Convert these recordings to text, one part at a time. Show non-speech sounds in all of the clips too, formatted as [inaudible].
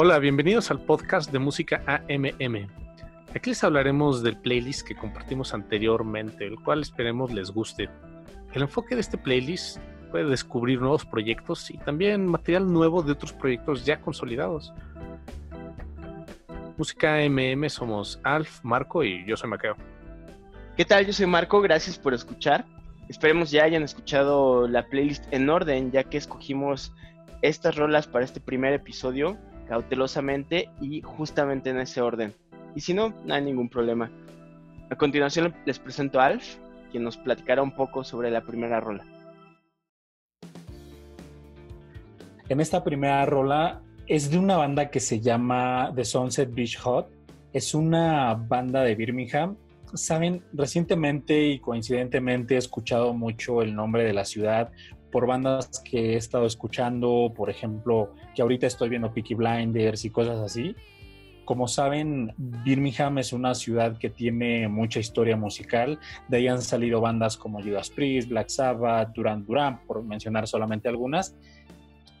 Hola, bienvenidos al podcast de música AMM. Aquí les hablaremos del playlist que compartimos anteriormente, el cual esperemos les guste. El enfoque de este playlist puede descubrir nuevos proyectos y también material nuevo de otros proyectos ya consolidados. Música AMM somos Alf, Marco y yo soy Maqueo. ¿Qué tal? Yo soy Marco, gracias por escuchar. Esperemos ya hayan escuchado la playlist en orden, ya que escogimos estas rolas para este primer episodio cautelosamente y justamente en ese orden. Y si no, no hay ningún problema. A continuación les presento a Alf, quien nos platicará un poco sobre la primera rola. En esta primera rola es de una banda que se llama The Sunset Beach Hot. Es una banda de Birmingham. Saben, recientemente y coincidentemente he escuchado mucho el nombre de la ciudad por bandas que he estado escuchando, por ejemplo, que ahorita estoy viendo Peaky Blinders y cosas así. Como saben, Birmingham es una ciudad que tiene mucha historia musical. De ahí han salido bandas como Judas Priest, Black Sabbath, Duran Duran, por mencionar solamente algunas.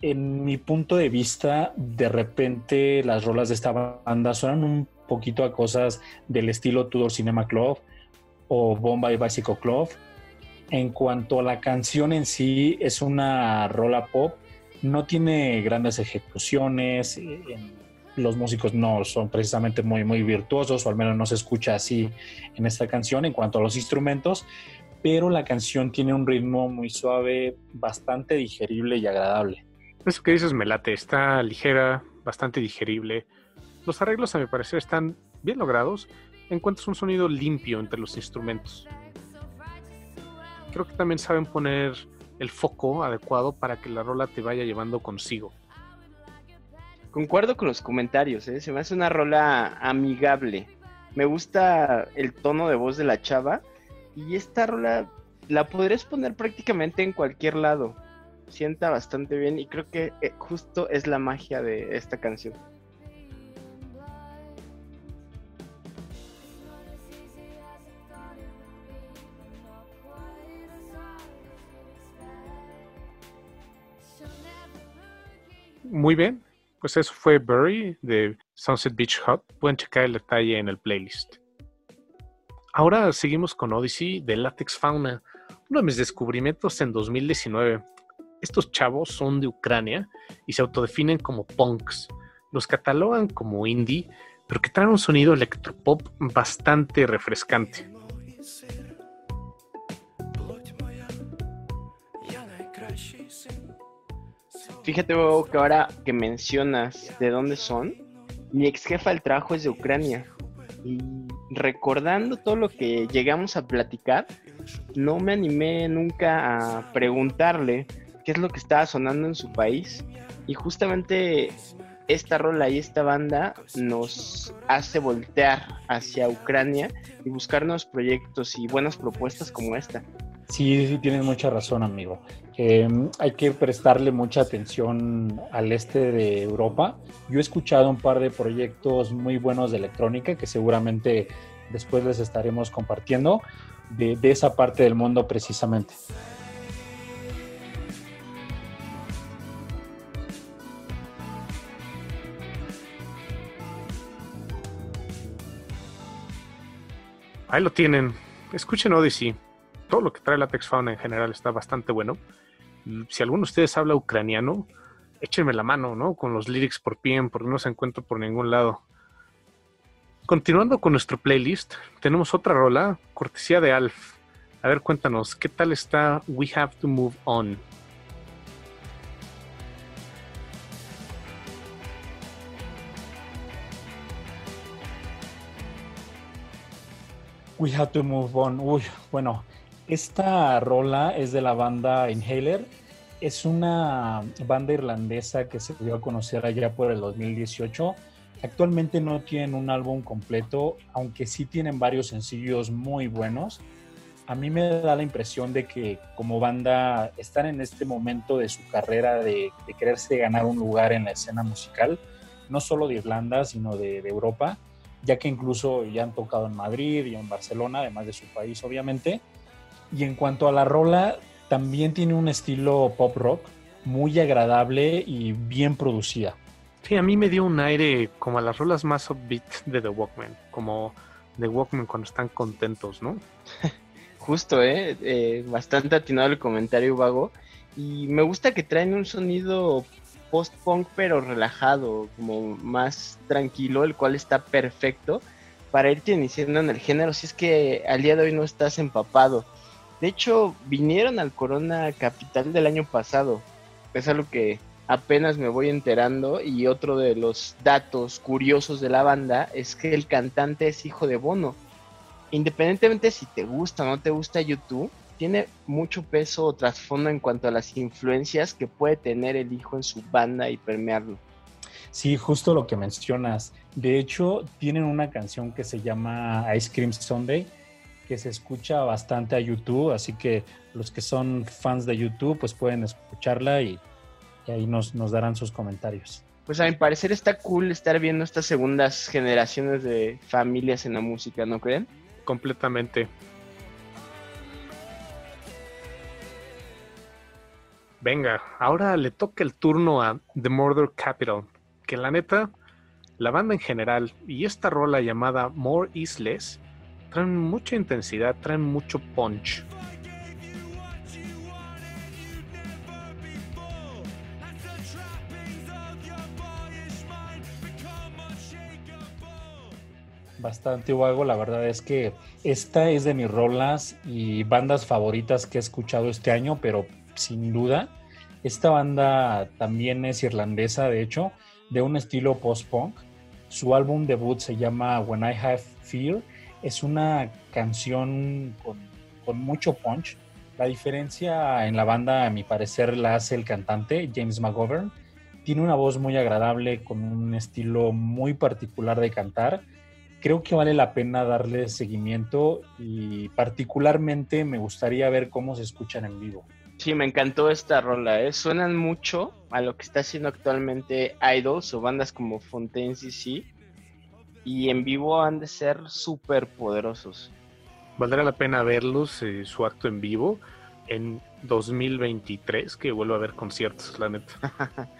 En mi punto de vista, de repente las rolas de esta banda suenan un poquito a cosas del estilo Tudor Cinema Club o Bombay Bicycle Club en cuanto a la canción en sí, es una rola pop, no tiene grandes ejecuciones, eh, los músicos no son precisamente muy, muy virtuosos, o al menos no se escucha así en esta canción en cuanto a los instrumentos, pero la canción tiene un ritmo muy suave, bastante digerible y agradable. Eso que dices me late, está ligera, bastante digerible. Los arreglos a mi parecer están bien logrados, encuentras un sonido limpio entre los instrumentos creo que también saben poner el foco adecuado para que la rola te vaya llevando consigo. Concuerdo con los comentarios, ¿eh? se me hace una rola amigable. Me gusta el tono de voz de la chava y esta rola la podrías poner prácticamente en cualquier lado. Sienta bastante bien y creo que eh, justo es la magia de esta canción. Muy bien, pues eso fue Burry de Sunset Beach Hot. Pueden checar el detalle en el playlist. Ahora seguimos con Odyssey de Latex Fauna, uno de mis descubrimientos en 2019. Estos chavos son de Ucrania y se autodefinen como punks. Los catalogan como indie, pero que traen un sonido electropop bastante refrescante. Fíjate que ahora que mencionas de dónde son, mi ex jefa del trabajo es de Ucrania. Y recordando todo lo que llegamos a platicar, no me animé nunca a preguntarle qué es lo que estaba sonando en su país. Y justamente esta rola y esta banda nos hace voltear hacia Ucrania y buscar nuevos proyectos y buenas propuestas como esta. Sí, sí, tienes mucha razón, amigo. Em, hay que prestarle mucha atención al este de Europa. Yo he escuchado un par de proyectos muy buenos de electrónica que seguramente después les estaremos compartiendo de, de esa parte del mundo precisamente. Ahí lo tienen. Escuchen Odyssey todo lo que trae Latex Fauna en general está bastante bueno. Si alguno de ustedes habla ucraniano, échenme la mano, ¿no? Con los lyrics por PM, porque no se encuentra por ningún lado. Continuando con nuestro playlist, tenemos otra rola, cortesía de Alf. A ver, cuéntanos, ¿qué tal está We Have to Move On? We Have to Move On. Uy, bueno, esta rola es de la banda Inhaler. Es una banda irlandesa que se dio a conocer allá por el 2018. Actualmente no tienen un álbum completo, aunque sí tienen varios sencillos muy buenos. A mí me da la impresión de que como banda están en este momento de su carrera de, quererse ganar un lugar en la escena musical, no solo de Irlanda, sino de, de Europa, ya que incluso ya han tocado en Madrid y en Barcelona, además de su país, obviamente y en cuanto a la rola, también tiene un estilo pop rock muy agradable y bien producida. Sí, a mí me dio un aire como a las rolas más upbeat de The Walkman, como The Walkman cuando están contentos, ¿no? [laughs] Justo, ¿eh? ¿eh? Bastante atinado el comentario vago. Y me gusta que traen un sonido post-punk pero relajado, como más tranquilo, el cual está perfecto para irte iniciando en el género si es que al día de hoy no estás empapado. De hecho, vinieron al Corona Capital del año pasado. Es algo que apenas me voy enterando y otro de los datos curiosos de la banda es que el cantante es hijo de Bono. Independientemente si te gusta o no te gusta YouTube, tiene mucho peso o trasfondo en cuanto a las influencias que puede tener el hijo en su banda y permearlo. Sí, justo lo que mencionas. De hecho, tienen una canción que se llama Ice Cream Sunday, que se escucha bastante a YouTube, así que los que son fans de YouTube pues pueden escucharla y, ahí nos, nos darán sus comentarios. Pues a mi parecer está cool estar viendo estas segundas generaciones de familias en la música, ¿no creen? Completamente. Venga, ahora le toca el turno a The Murder Capital, que la neta, la banda en general y esta rola llamada More Is Less traen mucha intensidad, traen mucho punch. Bastante vago, la verdad es que esta es de mis rolas y bandas favoritas que he escuchado este año, pero sin duda, esta banda también es irlandesa, de hecho, de un estilo post-punk. Su álbum debut se llama When I Have Fear. Es una canción con, mucho punch. La diferencia en la banda, a mi parecer, la hace el cantante, James McGovern. Tiene una voz muy agradable, con un estilo muy particular de cantar. Creo que vale la pena darle seguimiento y particularmente me gustaría ver cómo se escuchan en vivo. Sí, me encantó esta rola, ¿eh? Suenan mucho a lo que está haciendo actualmente Idols o bandas como Fontaine CC. Y en vivo han de ser súper poderosos. Valdrá la pena verlos, eh, su acto en vivo, en 2023, que vuelva a haber conciertos, la neta.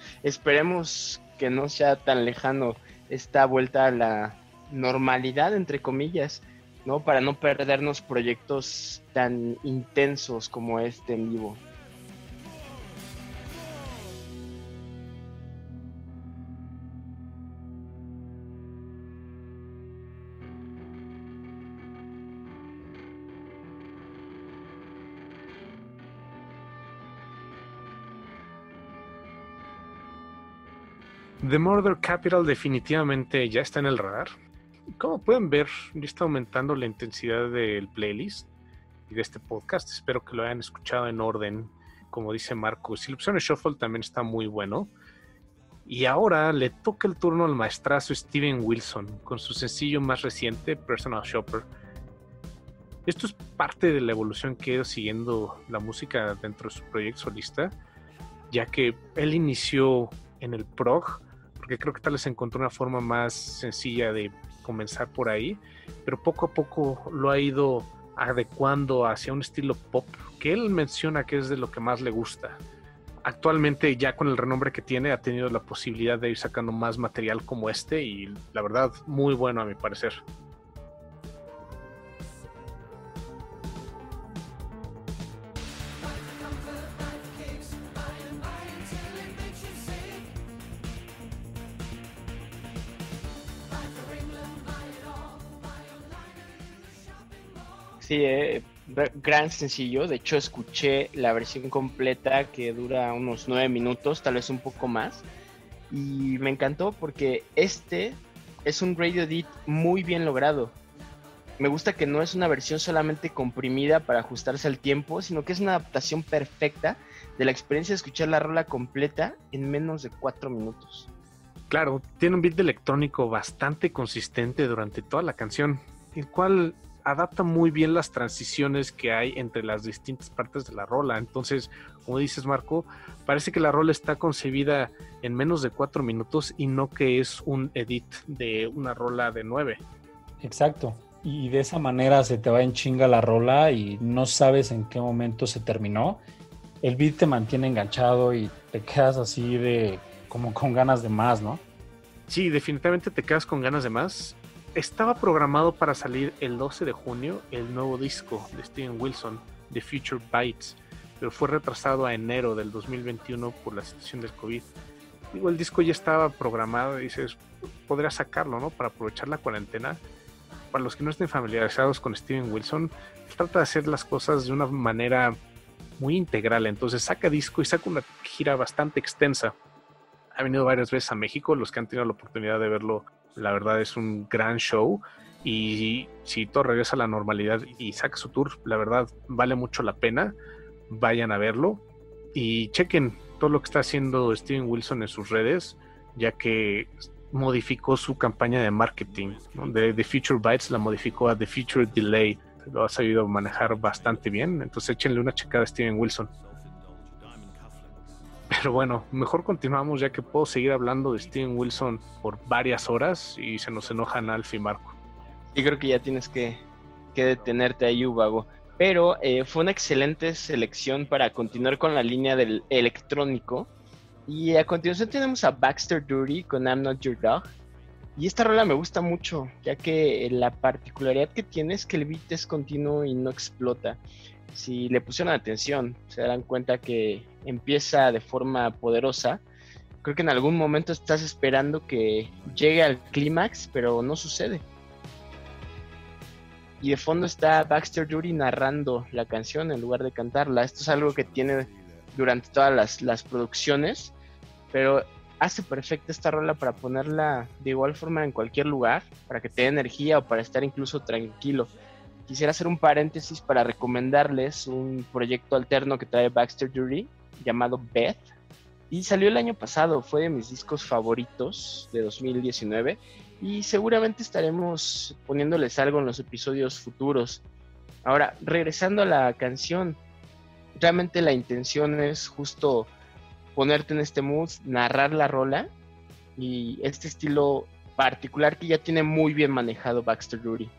[laughs] Esperemos que no sea tan lejano esta vuelta a la normalidad, entre comillas, ¿no? Para no perdernos proyectos tan intensos como este en vivo. The Murder Capital definitivamente ya está en el radar. Como pueden ver, ya está aumentando la intensidad del playlist y de este podcast. Espero que lo hayan escuchado en orden, como dice la opción de Shuffle también está muy bueno. Y ahora le toca el turno al maestrazo Steven Wilson con su sencillo más reciente, Personal Shopper. Esto es parte de la evolución que ha ido siguiendo la música dentro de su proyecto solista, ya que él inició en el prog porque creo que tal vez encontró una forma más sencilla de comenzar por ahí, pero poco a poco lo ha ido adecuando hacia un estilo pop que él menciona que es de lo que más le gusta. Actualmente ya con el renombre que tiene ha tenido la posibilidad de ir sacando más material como este y la verdad muy bueno a mi parecer. Eh, gran sencillo. De hecho, escuché la versión completa que dura unos nueve minutos, tal vez un poco más. Y me encantó porque este es un radio edit muy bien logrado. Me gusta que no es una versión solamente comprimida para ajustarse al tiempo, sino que es una adaptación perfecta de la experiencia de escuchar la rola completa en menos de cuatro minutos. Claro, tiene un beat electrónico bastante consistente durante toda la canción, el cual adapta muy bien las transiciones que hay entre las distintas partes de la rola. Entonces, como dices Marco, parece que la rola está concebida en menos de cuatro minutos y no que es un edit de una rola de nueve. Exacto. Y de esa manera se te va en chinga la rola y no sabes en qué momento se terminó. El beat te mantiene enganchado y te quedas así de como con ganas de más, ¿no? Sí, definitivamente te quedas con ganas de más. Estaba programado para salir el 12 de junio el nuevo disco de Steven Wilson, The Future Bites, pero fue retrasado a enero del 2021 por la situación del COVID. Digo, el disco ya estaba programado y dices, podría sacarlo, ¿no? Para aprovechar la cuarentena. Para los que no estén familiarizados con Steven Wilson, trata de hacer las cosas de una manera muy integral. Entonces saca disco y saca una gira bastante extensa ha venido varias veces a México. Los que han tenido la oportunidad de verlo, la verdad es un gran show. Y si todo regresa a la normalidad y saca su tour, la verdad vale mucho la pena. Vayan a verlo y chequen todo lo que está haciendo Steven Wilson en sus redes, ya que modificó su campaña de marketing. De The Future Bytes la modificó a The Future Delay. Lo ha sabido manejar bastante bien. Entonces échenle una checada a Steven Wilson. Pero bueno, mejor continuamos ya que puedo seguir hablando de Steven Wilson por varias horas y se nos enojan Alf y Marco. Yo creo que ya tienes que, detenerte ahí, Ubago. Pero eh, fue una excelente selección para continuar con la línea del electrónico. Y a continuación tenemos a Baxter Duty con I'm Not Your Dog. Y esta rola me gusta mucho, ya que la particularidad que tiene es que el beat es continuo y no explota si le pusieron atención, se darán cuenta que empieza de forma poderosa. Creo que en algún momento estás esperando que llegue al clímax, pero no sucede. Y de fondo está Baxter Dury narrando la canción en lugar de cantarla. Esto es algo que tiene durante todas las, las producciones, pero hace perfecta esta rola para ponerla de igual forma en cualquier lugar, para que te dé energía o para estar incluso tranquilo quisiera hacer un paréntesis para recomendarles un proyecto alterno que trae Baxter Dury llamado Beth. Y salió el año pasado, fue de mis discos favoritos de 2019 y seguramente estaremos poniéndoles algo en los episodios futuros. Ahora, regresando a la canción, realmente la intención es justo ponerte en este mood, narrar la rola y este estilo particular que ya tiene muy bien manejado Baxter Dury.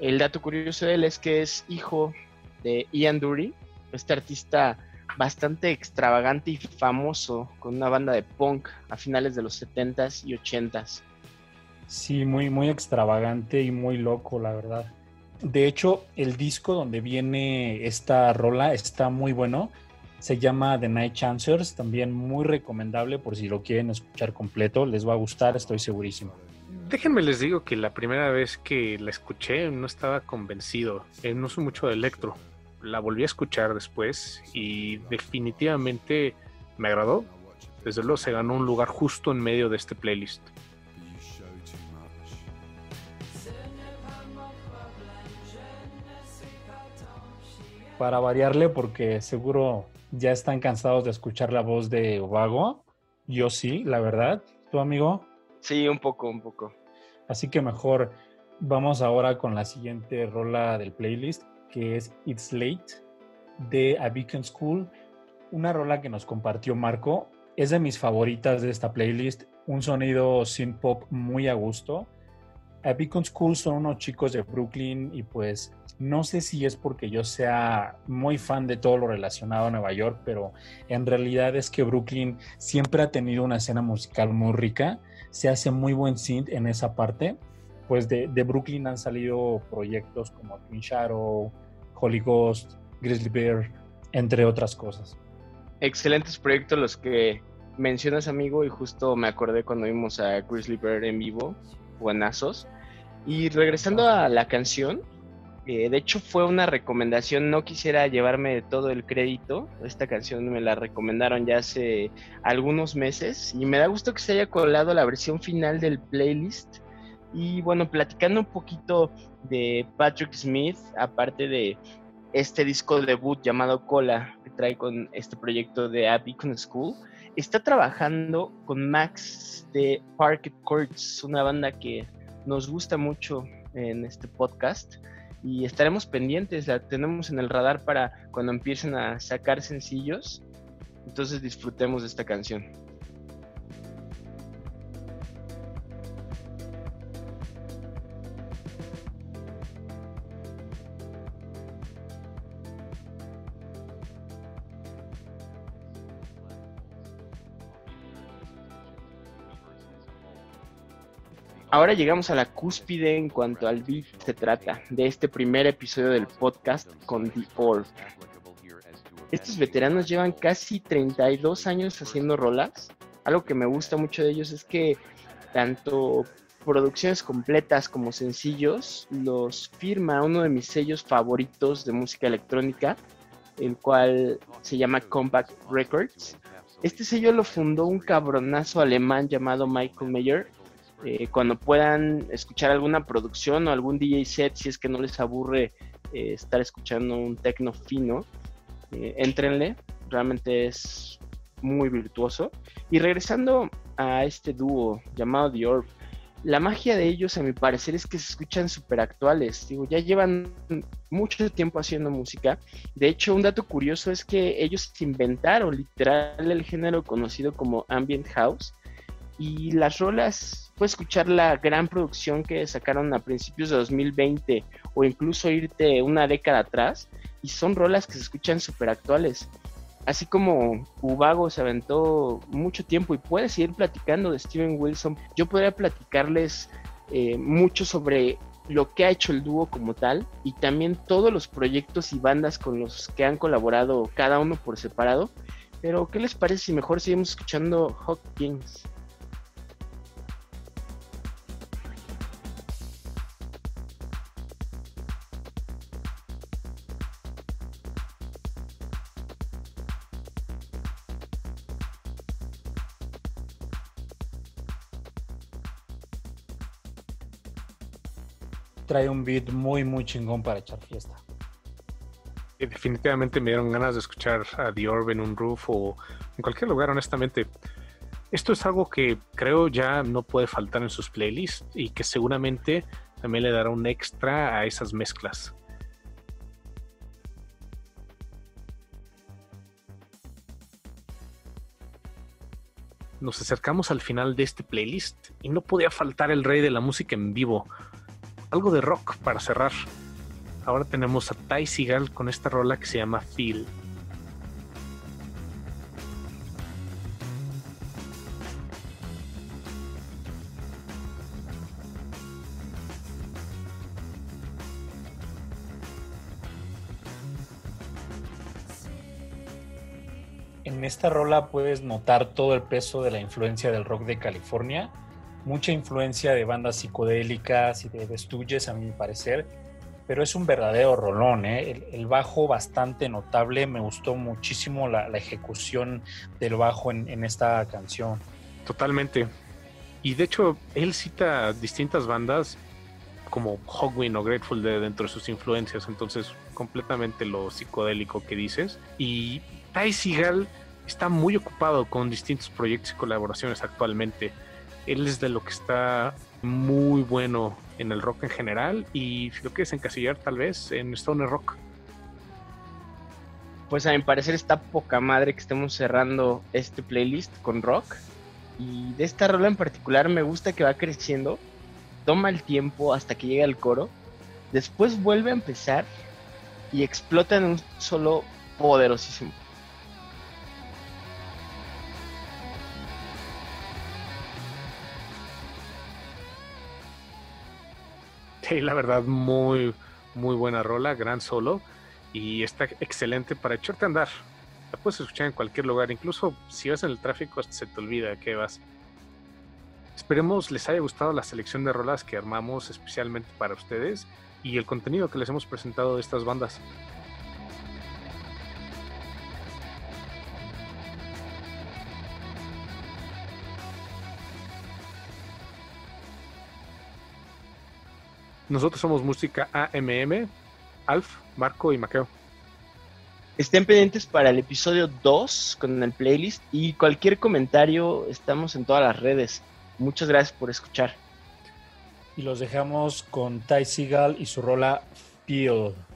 El dato curioso de él es que es hijo de Ian Dury, este artista bastante extravagante y famoso con una banda de punk a finales de los 70s y 80s. Sí, muy, muy extravagante y muy loco, la verdad. De hecho, el disco donde viene esta rola está muy bueno. Se llama The Night Chancers, también muy recomendable por si lo quieren escuchar completo. Les va a gustar, estoy segurísimo. Déjenme les digo que la primera vez que la escuché no estaba convencido. Eh, no soy mucho de electro. La volví a escuchar después y definitivamente me agradó. Desde luego se ganó un lugar justo en medio de este playlist. Para variarle, porque seguro ya están cansados de escuchar la voz de Ovago. Yo sí, la verdad. ¿Tu amigo? Sí, un poco, un poco. Así que mejor vamos ahora con la siguiente rola del playlist, que es It's Late de A Beacon School, una rola que nos compartió Marco. Es de mis favoritas de esta playlist, un sonido synth pop muy a gusto. A Beacon School son unos chicos de Brooklyn y pues no sé si es porque yo sea muy fan de todo lo relacionado a Nueva York, pero en realidad es que Brooklyn siempre ha tenido una escena musical muy rica se hace muy buen synth en esa parte. Pues de, Brooklyn han salido proyectos como Twin Shadow, Holy Ghost, Grizzly Bear, entre otras cosas. Excelentes proyectos los que mencionas, amigo, y justo me acordé cuando vimos a Grizzly Bear en vivo, buenazos. Y regresando a la canción, de hecho fue una recomendación, no quisiera llevarme todo el crédito, esta canción me la recomendaron ya hace algunos meses y me da gusto que se haya colado la versión final del playlist. Y bueno, platicando un poquito de Patrick Smith, aparte de este disco debut llamado Cola, trae con este proyecto de A Beacon School, está trabajando con Max de Parket Courts, una banda que nos gusta mucho en este podcast y estaremos pendientes, la tenemos en el radar para cuando empiecen a sacar sencillos, entonces disfrutemos de esta canción. Ahora llegamos a la cúspide en cuanto al beat se trata de este primer episodio del podcast con The Orb. Estos veteranos llevan casi 32 años haciendo rolas. Algo que me gusta mucho de ellos es que tanto producciones completas como sencillos los firma uno de mis sellos favoritos de música electrónica, el cual se llama Compact Records. Este sello lo fundó un cabronazo alemán llamado Michael Mayer. Eh, cuando puedan escuchar alguna producción o algún DJ set, si es que no les aburre eh, estar escuchando un techno fino, eh, entrenle, realmente es muy virtuoso. Y regresando a este dúo llamado The Orb, la magia de ellos, a mi parecer, es que se escuchan súper actuales. Digo, ya llevan mucho tiempo haciendo música. De hecho, un dato curioso es que ellos inventaron literal el género conocido como Ambient House. Y las rolas, puedes escuchar la gran producción que sacaron a principios de 2020 o incluso irte una década atrás y son rolas que se escuchan súper actuales. Así como Ubago se aventó mucho tiempo y puede seguir platicando de Steven Wilson, yo podría platicarles eh, mucho sobre lo que ha hecho el dúo como tal y también todos los proyectos y bandas con los que han colaborado cada uno por separado. Pero, ¿qué les parece si mejor seguimos escuchando Hawkins? Trae un beat muy, muy chingón para echar fiesta. Definitivamente me dieron ganas de escuchar a The Orb en un roof o en cualquier lugar, honestamente. Esto es algo que creo ya no puede faltar en sus playlists y que seguramente también le dará un extra a esas mezclas. Nos acercamos al final de este playlist y no podía faltar el rey de la música en vivo, algo de rock para cerrar. Ahora tenemos a Ty con esta rola que se llama Feel. En esta rola puedes notar todo el peso de la influencia del rock de California mucha influencia de bandas psicodélicas y de, de a mi parecer, pero es un verdadero rolón, ¿eh? el, bajo bastante notable, me gustó muchísimo la, ejecución del bajo en, esta canción. Totalmente. Y de hecho, él cita distintas bandas como Hogwin o Grateful Dead dentro de sus influencias, entonces completamente lo psicodélico que dices. Y Ty Seagal está muy ocupado con distintos proyectos y colaboraciones actualmente él es de lo que está muy bueno en el rock en general y si lo quieres encasillar tal vez en Stoner Rock. Pues a mi parecer está poca madre que estemos cerrando este playlist con rock. Y de esta rola en particular me gusta que va creciendo, toma el tiempo hasta que llega el coro, después vuelve a empezar y explota en un solo poderosísimo. [laughs] la verdad, muy, muy buena rola, gran solo. Y está excelente para echarte a andar. La puedes escuchar en cualquier lugar, incluso si vas en el tráfico se te olvida que vas. Esperemos les haya gustado la selección de rolas que armamos especialmente para ustedes y el contenido que les hemos presentado de estas bandas. Nosotros somos Música AMM, Alf, Marco y Maqueo. Estén pendientes para el episodio 2 con el playlist y cualquier comentario estamos en todas las redes. Muchas gracias por escuchar. Y los dejamos con Ty Seagal y su rola Field.